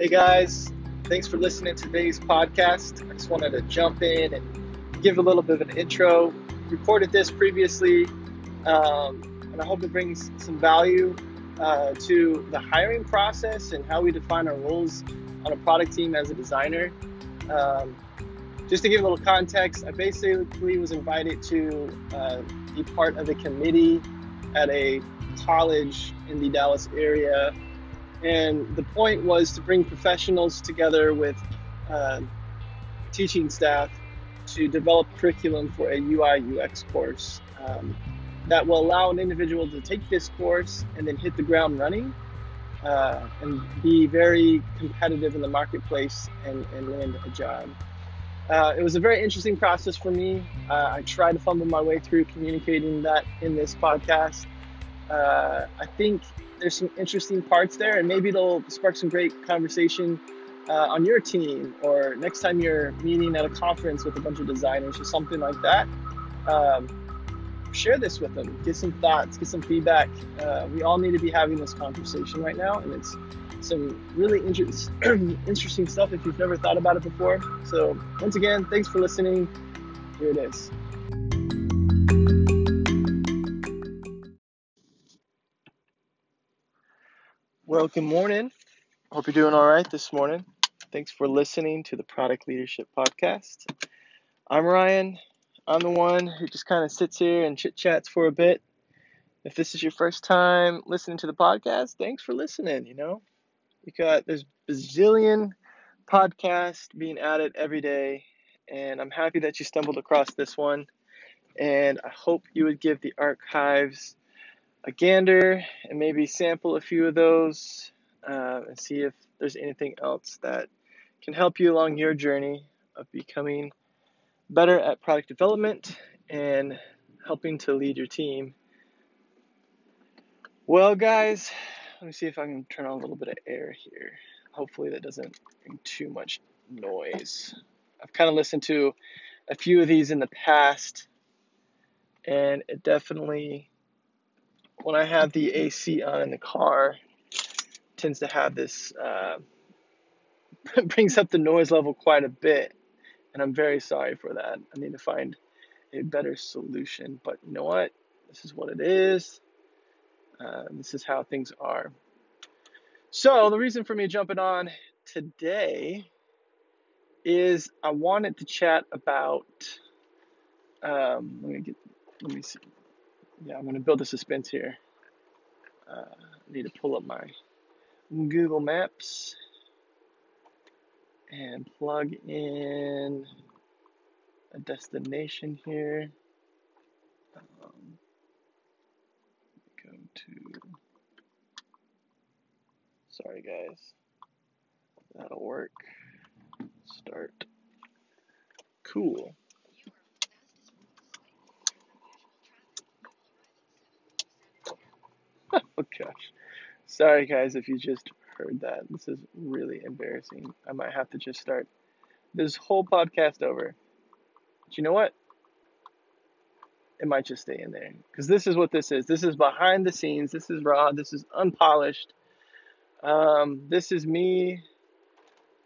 Hey guys, thanks for listening to today's podcast. I just wanted to jump in and give a little bit of an intro. Recorded this previously, um, and I hope it brings some value uh, to the hiring process and how we define our roles on a product team as a designer. Um, just to give a little context, I basically was invited to uh, be part of a committee at a college in the Dallas area. And the point was to bring professionals together with uh, teaching staff to develop curriculum for a UI UX course um, that will allow an individual to take this course and then hit the ground running uh, and be very competitive in the marketplace and, and land a job. Uh, it was a very interesting process for me. Uh, I tried to fumble my way through communicating that in this podcast. Uh, I think there's some interesting parts there, and maybe it'll spark some great conversation uh, on your team or next time you're meeting at a conference with a bunch of designers or something like that. Um, share this with them, get some thoughts, get some feedback. Uh, we all need to be having this conversation right now, and it's some really inter- interesting stuff if you've never thought about it before. So, once again, thanks for listening. Here it is. Well, good morning. Hope you're doing all right this morning. Thanks for listening to the Product Leadership Podcast. I'm Ryan. I'm the one who just kind of sits here and chit chats for a bit. If this is your first time listening to the podcast, thanks for listening. You know, you got there's bazillion podcasts being added every day, and I'm happy that you stumbled across this one. And I hope you would give the archives a gander and maybe sample a few of those uh, and see if there's anything else that can help you along your journey of becoming better at product development and helping to lead your team. Well, guys, let me see if I can turn on a little bit of air here. Hopefully, that doesn't bring too much noise. I've kind of listened to a few of these in the past, and it definitely, when I have the AC on in the car, tends to have this, uh, brings up the noise level quite a bit, and I'm very sorry for that. I need to find a better solution, but you know what? This is what it is. Uh, this is how things are. So, the reason for me jumping on today is I wanted to chat about. Um, let me get. Let me see. Yeah, I'm to build a suspense here. Uh, need to pull up my Google Maps and plug in a destination here. Um, go to, sorry guys, that'll work. Start. Cool. oh gosh. Sorry guys if you just heard that. This is really embarrassing. I might have to just start this whole podcast over. But you know what? It might just stay in there. Because this is what this is. This is behind the scenes. This is raw. This is unpolished. Um, this is me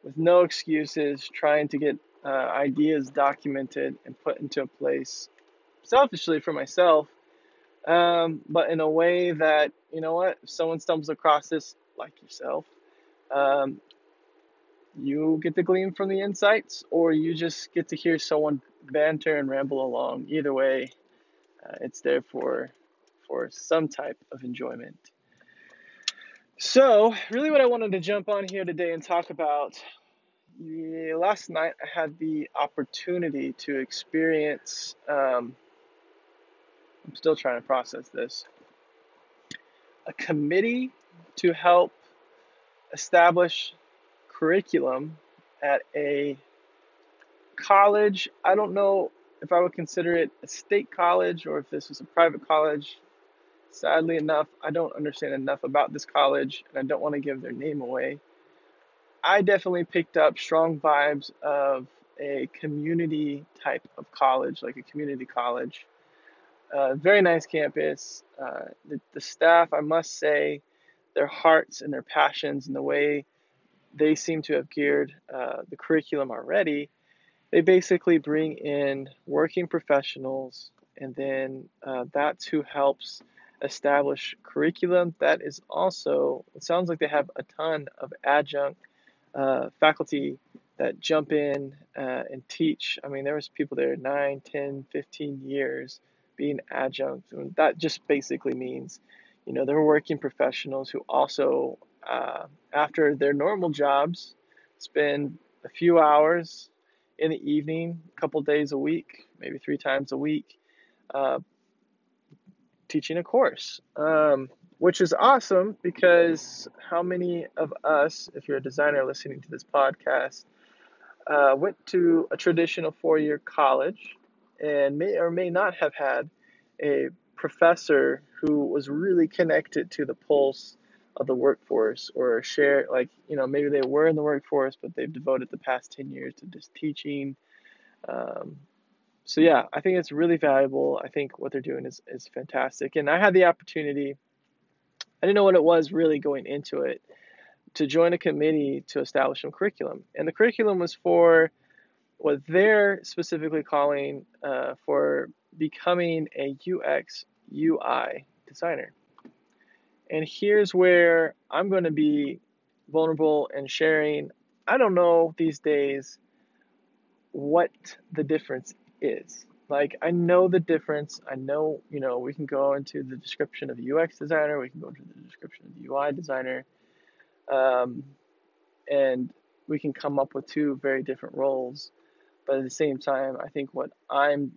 with no excuses trying to get uh, ideas documented and put into a place selfishly for myself. Um, but in a way that, you know what, if someone stumbles across this, like yourself, um, you get to glean from the insights, or you just get to hear someone banter and ramble along. Either way, uh, it's there for for some type of enjoyment. So, really, what I wanted to jump on here today and talk about. Last night, I had the opportunity to experience. Um, I'm still trying to process this. A committee to help establish curriculum at a college. I don't know if I would consider it a state college or if this was a private college. Sadly enough, I don't understand enough about this college and I don't want to give their name away. I definitely picked up strong vibes of a community type of college, like a community college. Uh, very nice campus. Uh, the, the staff, I must say, their hearts and their passions and the way they seem to have geared uh, the curriculum already. They basically bring in working professionals, and then uh, that's who helps establish curriculum. That is also, it sounds like they have a ton of adjunct uh, faculty that jump in and teach. I mean, there was people there 9, 10, 15 years being adjunct. And that just basically means, you know, they're working professionals who also, uh, after their normal jobs, spend a few hours in the evening, a couple days a week, maybe three times a week, uh, teaching a course. Um, which is awesome because how many of us, if you're a designer listening to this podcast, uh, went to a traditional four year college and may or may not have had a professor who was really connected to the pulse of the workforce or share like you know maybe they were in the workforce but they've devoted the past 10 years to just teaching. Um, so yeah i think it's really valuable. I think what they're doing is, is fantastic. And i had the opportunity i didn't know what it was really going into it to join a committee to establish some curriculum. And the curriculum was for what they're specifically calling uh, for becoming a UX UI designer. And here's where I'm going to be vulnerable and sharing. I don't know these days what the difference is. Like, I know the difference. I know, you know, we can go into the description of UX designer, we can go into the description of UI designer, um, and we can come up with two very different roles. But at the same time, I think what I'm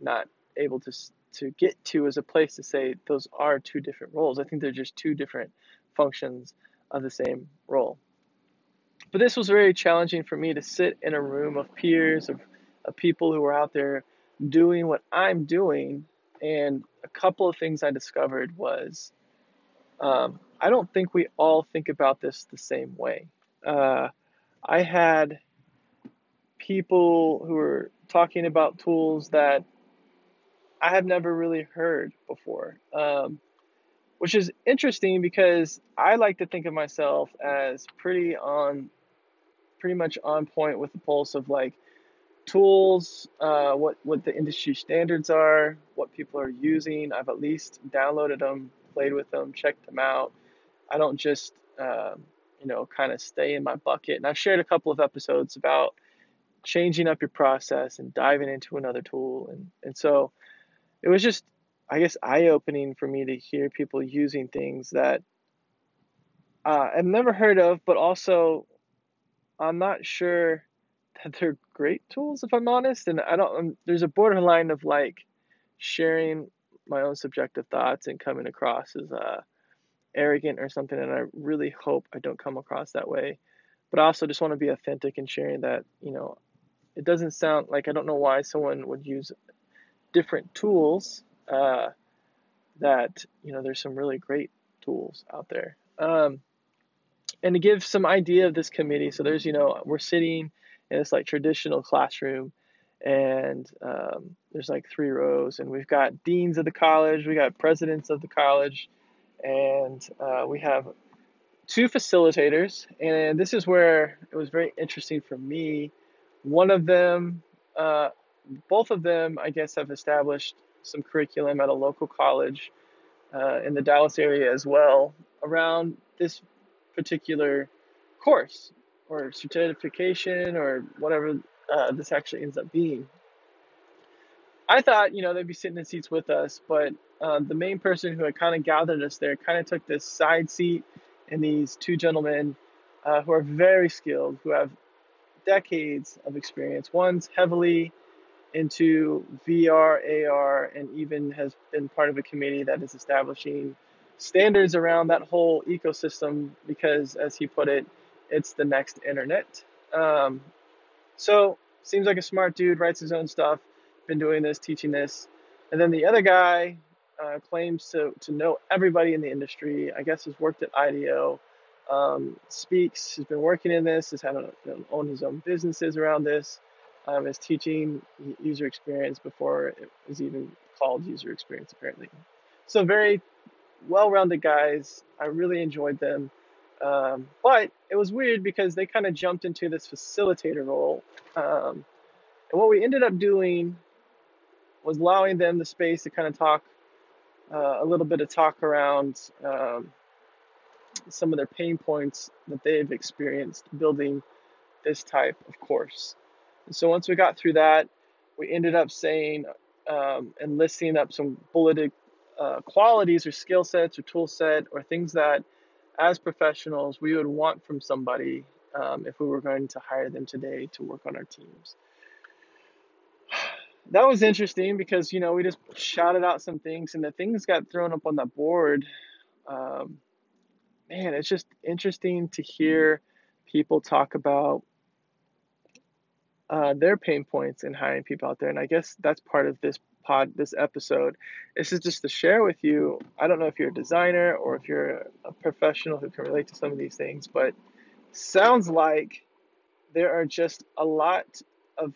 not able to to get to is a place to say those are two different roles. I think they're just two different functions of the same role. But this was very challenging for me to sit in a room of peers of, of people who were out there doing what I'm doing. And a couple of things I discovered was um, I don't think we all think about this the same way. Uh, I had people who are talking about tools that I have never really heard before, um, which is interesting because I like to think of myself as pretty on, pretty much on point with the pulse of like tools, uh, what what the industry standards are, what people are using. I've at least downloaded them, played with them, checked them out. I don't just um, you know kind of stay in my bucket. And I've shared a couple of episodes about changing up your process and diving into another tool. And, and so it was just, I guess, eye opening for me to hear people using things that uh, I've never heard of, but also I'm not sure that they're great tools, if I'm honest. And I don't, um, there's a borderline of like sharing my own subjective thoughts and coming across as uh, arrogant or something. And I really hope I don't come across that way. But I also just want to be authentic in sharing that, you know, it doesn't sound like I don't know why someone would use different tools. Uh, that you know, there's some really great tools out there. Um, and to give some idea of this committee, so there's you know we're sitting in this like traditional classroom, and um, there's like three rows, and we've got deans of the college, we got presidents of the college, and uh, we have two facilitators. And this is where it was very interesting for me one of them, uh, both of them, I guess, have established some curriculum at a local college uh, in the Dallas area as well around this particular course or certification or whatever uh, this actually ends up being. I thought, you know, they'd be sitting in seats with us, but uh, the main person who had kind of gathered us there kind of took this side seat, and these two gentlemen uh, who are very skilled, who have decades of experience. One's heavily into VR, AR, and even has been part of a committee that is establishing standards around that whole ecosystem because, as he put it, it's the next internet. Um, so, seems like a smart dude, writes his own stuff, been doing this, teaching this. And then the other guy uh, claims to, to know everybody in the industry, I guess has worked at IDEO, um, speaks, has been working in this, has had a, you know, owned his own businesses around this, um, is teaching user experience before it was even called user experience, apparently. So, very well rounded guys. I really enjoyed them. Um, but it was weird because they kind of jumped into this facilitator role. Um, and what we ended up doing was allowing them the space to kind of talk uh, a little bit of talk around um, some of their pain points that they've experienced building this type of course. And so once we got through that, we ended up saying um, and listing up some bulleted uh, qualities or skill sets or tool set or things that as professionals we would want from somebody um, if we were going to hire them today to work on our teams. That was interesting because you know we just shouted out some things and the things got thrown up on the board. Um, man, it's just interesting to hear people talk about uh, their pain points in hiring people out there. And I guess that's part of this pod, this episode. This is just to share with you. I don't know if you're a designer or if you're a professional who can relate to some of these things, but sounds like there are just a lot of.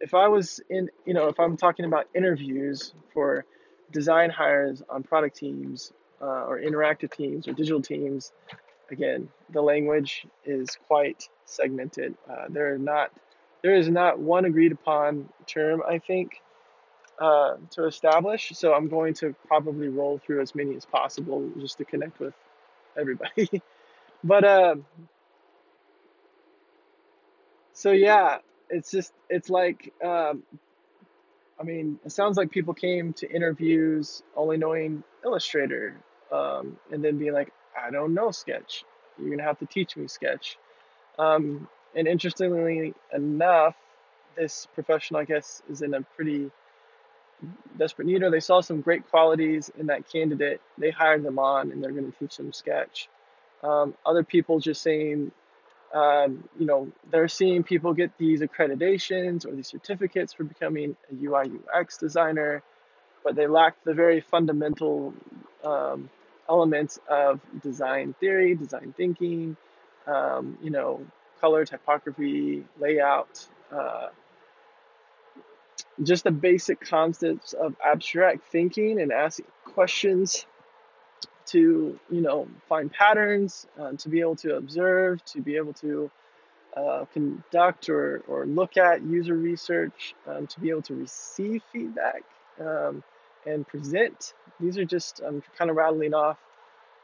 If I was in, you know, if I'm talking about interviews for design hires on product teams uh, or interactive teams or digital teams, again, the language is quite segmented. Uh, there are not there is not one agreed upon term, I think, uh, to establish. So I'm going to probably roll through as many as possible just to connect with everybody. but uh, so yeah, it's just it's like um, I mean, it sounds like people came to interviews only knowing Illustrator, um, and then being like, I don't know Sketch. You're gonna have to teach me Sketch. Um, and interestingly enough, this professional, I guess, is in a pretty desperate need, or they saw some great qualities in that candidate. They hired them on, and they're to teach them Sketch. Um, other people just saying, um, you know, they're seeing people get these accreditations or these certificates for becoming a UI UX designer, but they lack the very fundamental um, elements of design theory, design thinking, um, you know, color, typography, layout, uh, just the basic concepts of abstract thinking and asking questions to you know find patterns uh, to be able to observe to be able to uh, conduct or, or look at user research um, to be able to receive feedback um, and present these are just i'm kind of rattling off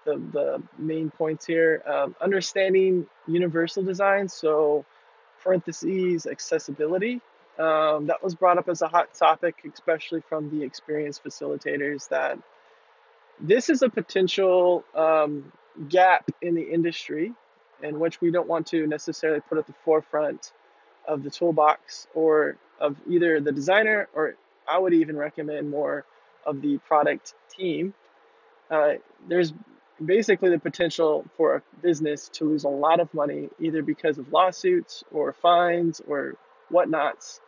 the, the main points here. Um, understanding universal design, so parentheses, accessibility. Um, that was brought up as a hot topic, especially from the experienced facilitators, that this is a potential um, gap in the industry in which we don't want to necessarily put at the forefront of the toolbox or of either the designer or I would even recommend more of the product team. Uh, there's basically the potential for a business to lose a lot of money either because of lawsuits or fines or whatnots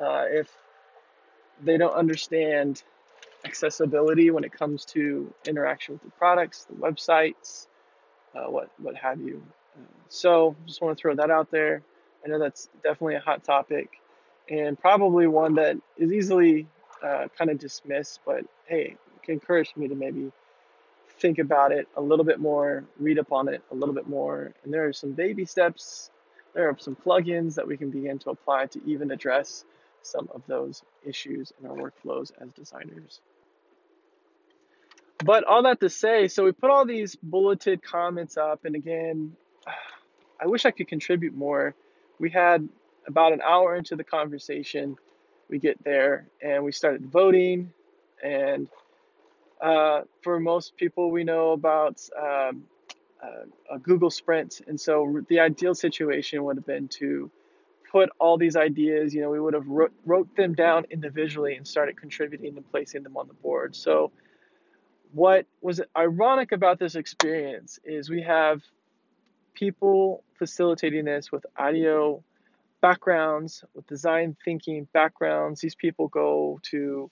uh, if they don't understand accessibility when it comes to interaction with the products, the websites, uh, what what have you. So just want to throw that out there. I know that's definitely a hot topic and probably one that is easily uh, kind of dismissed, but hey, it encourage me to maybe think about it a little bit more, read up on it a little bit more. And there are some baby steps, there are some plugins that we can begin to apply to even address some of those issues in our workflows as designers. But all that to say, so we put all these bulleted comments up, and again, I wish I could contribute more. We had about an hour into the conversation, we get there and we started voting, and uh, for most people, we know about um, uh, a Google Sprint, and so the ideal situation would have been to put all these ideas. You know, we would have wrote, wrote them down individually and started contributing and placing them on the board. So, what was ironic about this experience is we have people facilitating this with audio backgrounds, with design thinking backgrounds. These people go to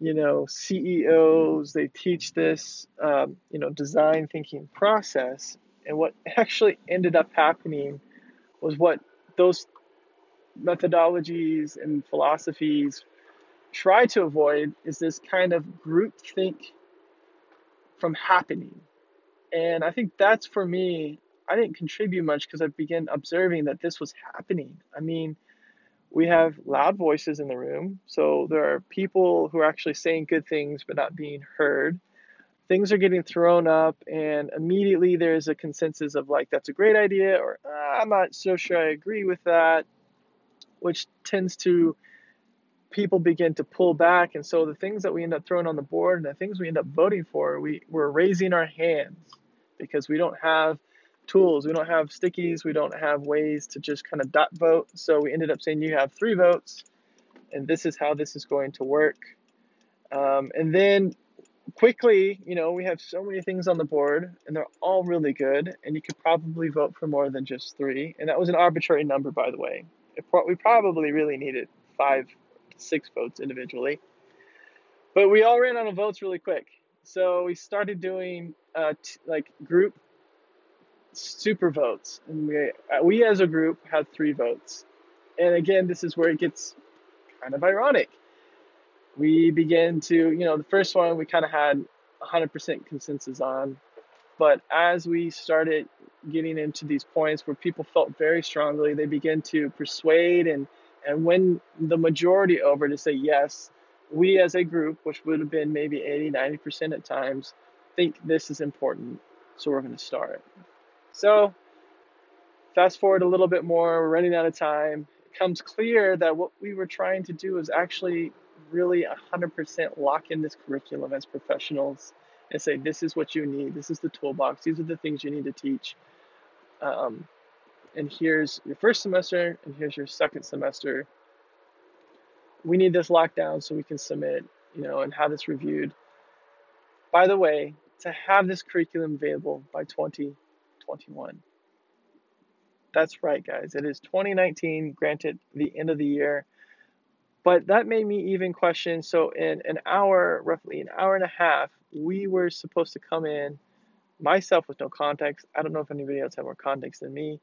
you know, CEOs, they teach this, um, you know, design thinking process. And what actually ended up happening was what those methodologies and philosophies try to avoid is this kind of group think from happening. And I think that's for me I didn't contribute much because I began observing that this was happening. I mean, we have loud voices in the room, so there are people who are actually saying good things but not being heard. Things are getting thrown up, and immediately there's a consensus of like, that's a great idea, or ah, I'm not so sure I agree with that, which tends to people begin to pull back. And so the things that we end up throwing on the board and the things we end up voting for, we, we're raising our hands because we don't have tools. We don't have stickies. We don't have ways to just kind of dot vote. So we ended up saying you have three votes, and this is how this is going to work. Um, and then quickly, you know, we have so many things on the board, and they're all really good, and you could probably vote for more than just three. And that was an arbitrary number, by the way. Pro- we probably really needed five six votes individually. But we all ran out of votes really quick. So we started doing uh, t- like group super votes. And we, uh, we as a group had three votes. And again, this is where it gets kind of ironic. We began to, you know, the first one we kind of had 100% consensus on. But as we started getting into these points where people felt very strongly, they began to persuade and and when the majority over to say yes, we as a group, which would have been maybe 80, 90% at times, think this is important. So we're going to start. So fast forward a little bit more, we're running out of time. It comes clear that what we were trying to do is actually really 100% lock in this curriculum as professionals and say, this is what you need. This is the toolbox. These are the things you need to teach. Um, and here's your first semester, and here's your second semester. We need this locked down so we can submit, you know, and have this reviewed. By the way, to have this curriculum available by 2021. That's right, guys. It is 2019, granted, the end of the year. But that made me even question. So, in an hour, roughly an hour and a half, we were supposed to come in, myself with no context. I don't know if anybody else had more context than me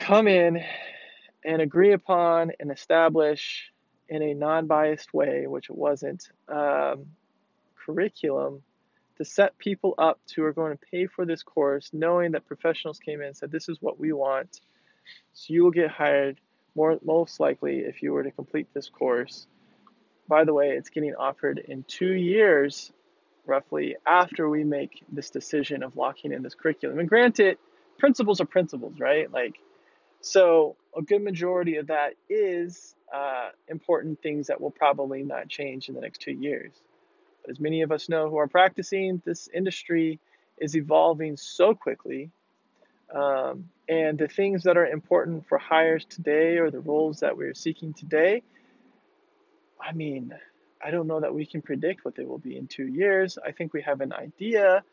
come in and agree upon and establish in a non biased way, which it wasn't, um, curriculum to set people up to are going to pay for this course, knowing that professionals came in and said, This is what we want. So you will get hired more most likely if you were to complete this course. By the way, it's getting offered in two years, roughly, after we make this decision of locking in this curriculum. And granted, principles are principles, right? Like so a good majority of that is uh, important things that will probably not change in the next two years. As many of us know who are practicing, this industry is evolving so quickly. Um, and the things that are important for hires today or the roles that we're seeking today, I mean, I don't know that we can predict what they will be in two years. I think we have an idea,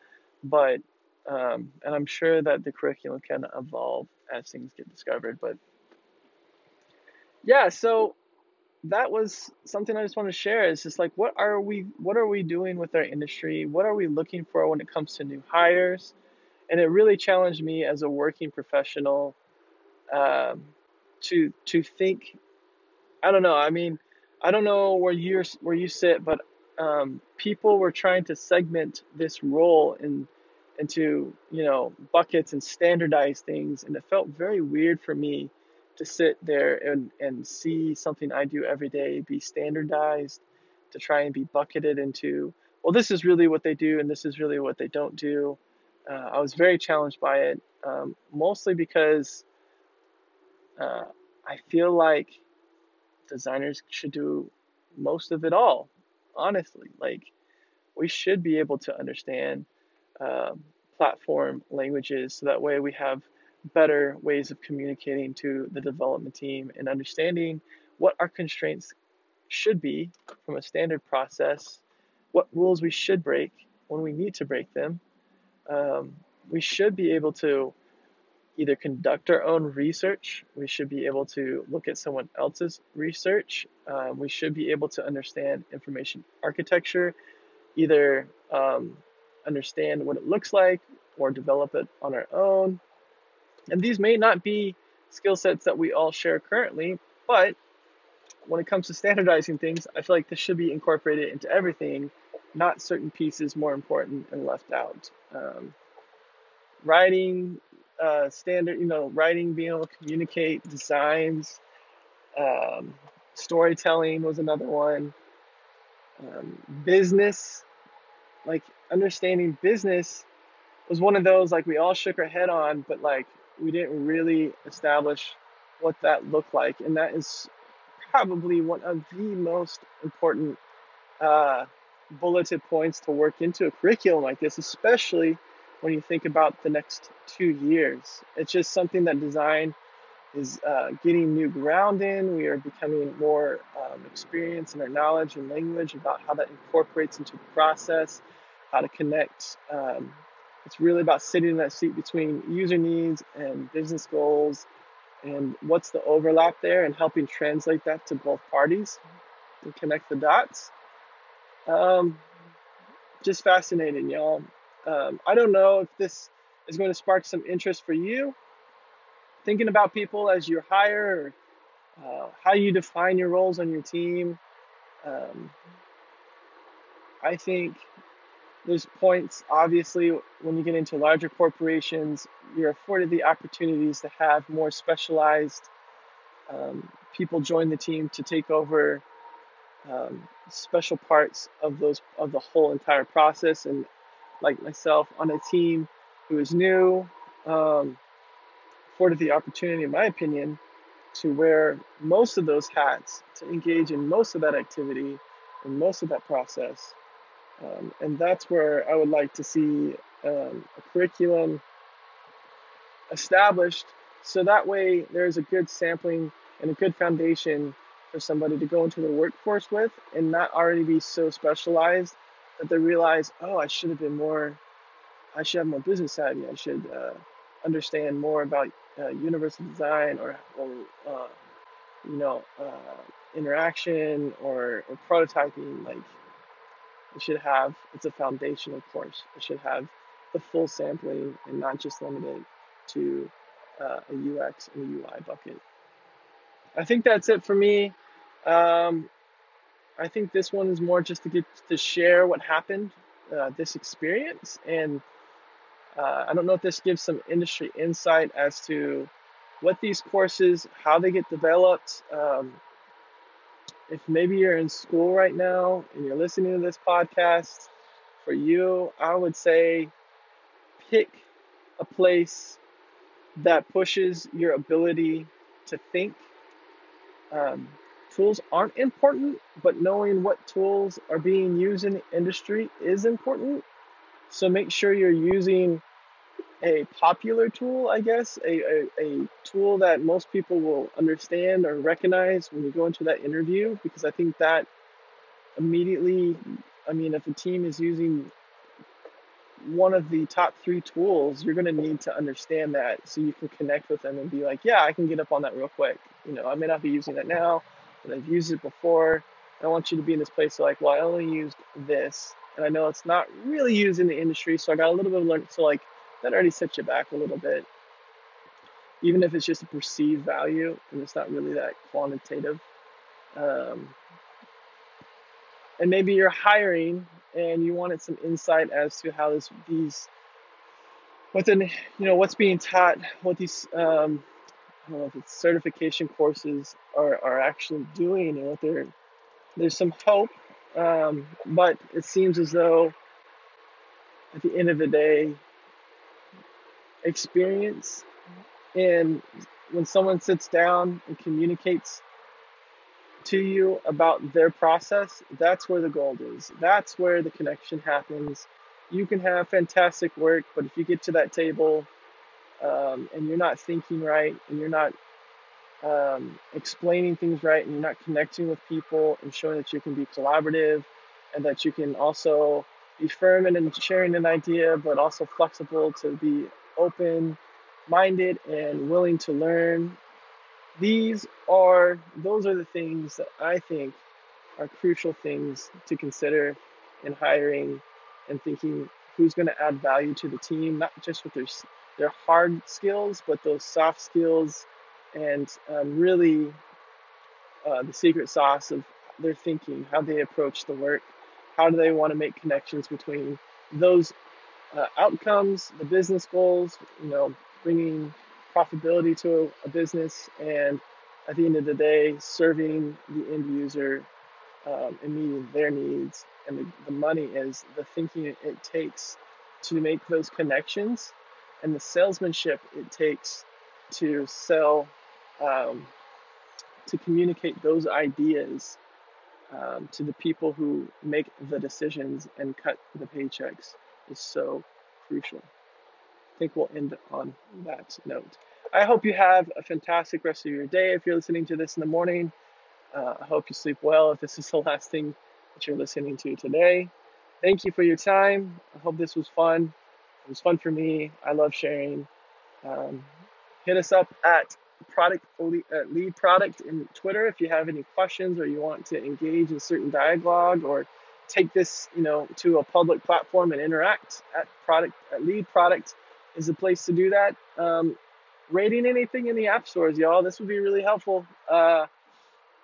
but um, and I'm sure that the curriculum can evolve as things get discovered. But yeah, so that was something I just want to share. Is just like what are we what are we doing with our industry? What are we looking for when it comes to new hires? And it really challenged me as a working professional um, to to think. I don't know. I mean, I don't know where you where you sit, but um, people were trying to segment this role in into you know buckets and standardize things and it felt very weird for me to sit there and, and see something i do every day be standardized to try and be bucketed into well this is really what they do and this is really what they don't do. Uh, i was very challenged by it um, mostly because uh, i feel like designers should do most of it all honestly. Like we should be able to understand um, platform languages so that way we have better ways of communicating to the development team and understanding what our constraints should be from a standard process, what rules we should break when we need to break them. Um, we should be able to either conduct our own research, we should be able to look at someone else's research, um, we should be able to understand information architecture, either um, understand what it looks like or develop it on our own. And these may not be skill sets that we all share currently, but when it comes to standardizing things, I feel like this should be incorporated into everything, not certain pieces more important and left out. Um, writing, uh, standard, you know, writing, being able to communicate, designs, um, storytelling was another one. Um, business, like understanding business was one of those like we all shook our head on, but like we didn't really establish what that looked like, and that is probably one of the most important uh, bulleted points to work into a curriculum like this, especially when you think about the next two years. It's just something that design is uh, getting new ground in. We are becoming more um, experienced in our knowledge and language about how that incorporates into the process, how to connect. Um, it's really about sitting in that seat between user needs and business goals and what's the overlap there and helping translate that to both parties and connect the dots. Um, just fascinating, y'all. Um, I don't know if this is going to spark some interest for you. Thinking about people as you hire, or, uh, how you define your roles on your team. Um, I think there's points, obviously, when you get into larger corporations, you're afforded the opportunities to have more specialized um, people join the team to take over um, special parts of those of the whole entire process. And like myself on a team who is new, um, afforded the opportunity, in my opinion, to wear most of those hats, to engage in most of that activity and most of that process. Um, and that's where I would like to see um, a curriculum established so that way there's a good sampling and a good foundation for somebody to go into the workforce with and not already be so specialized that they realize, oh, I should have been more, I should have more business savvy. I should uh, understand more about uh, universal design or, or uh, you know, uh, interaction or, or prototyping. Like, it should have, it's a foundational course. It should have the full sampling and not just limited to uh, a UX and a UI bucket. I think that's it for me. Um, I think this one is more just to get to share what happened, uh, this experience, and uh, I don't know if this gives some industry insight as to what these courses, how they get developed. Um, if maybe you're in school right now and you're listening to this podcast, for you, I would say pick a place that pushes your ability to think. Um, tools aren't important, but knowing what tools are being used in the industry is important. So make sure you're using a popular tool, I guess, a, a, a tool that most people will understand or recognize when you go into that interview, because I think that immediately, I mean, if a team is using one of the top three tools, you're going to need to understand that so you can connect with them and be like, yeah, I can get up on that real quick. You know, I may not be using that now, but I've used it before. I want you to be in this place of like, well, I only used this, and I know it's not really used in the industry, so I got a little bit of learning. So like that already sets you back a little bit, even if it's just a perceived value and it's not really that quantitative. Um, and maybe you're hiring and you wanted some insight as to how this these what's in you know what's being taught, what these um, I don't know if it's certification courses are, are actually doing and what they're there's some hope, um, but it seems as though at the end of the day, experience and when someone sits down and communicates to you about their process, that's where the gold is. That's where the connection happens. You can have fantastic work, but if you get to that table um, and you're not thinking right and you're not um, explaining things right and you're not connecting with people and showing that you can be collaborative and that you can also be firm in sharing an idea, but also flexible to be open minded and willing to learn. These are those are the things that I think are crucial things to consider in hiring and thinking who's going to add value to the team, not just with their their hard skills, but those soft skills and um, really uh, the secret sauce of their thinking, how they approach the work, how do they want to make connections between those uh, outcomes, the business goals, you know, bringing profitability to a, a business, and at the end of the day, serving the end user um, and meeting their needs. And the, the money is the thinking it, takes to make those connections and the salesmanship it takes to sell, um, to communicate those ideas um, to the people who make the decisions and cut the paychecks is so crucial. I think we'll end on that note. I hope you have a fantastic rest of your day if you're listening to this in the morning. Uh, I hope you sleep well if this is the last thing that you're listening to today. Thank you for your time. I hope this was fun. It was fun for me. I love sharing. Um, hit us up at product lead product in Twitter if you have any questions or you want to engage in certain dialogue or take this you know to a public platform and interact at product at lead product is a place to do that. Um, rating anything in the app stores, y'all. This would be really helpful. Uh,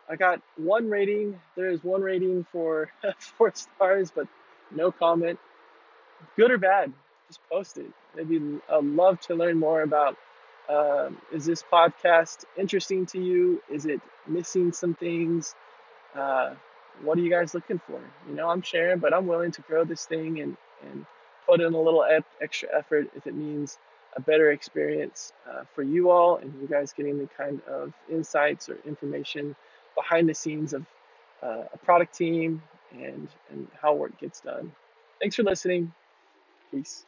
I got one rating. There is one rating for four stars, but no comment. Good or bad, just post it. Maybe I'd love to learn more about. Um, is this podcast interesting to you? Is it missing some things? Uh, what are you guys looking for? You know, I'm sharing, but I'm willing to grow this thing and and put in a little extra effort if it means a better experience uh, for you all and you guys getting the kind of insights or information behind the scenes of uh, a product team and, and how work gets done. Thanks for listening. Peace.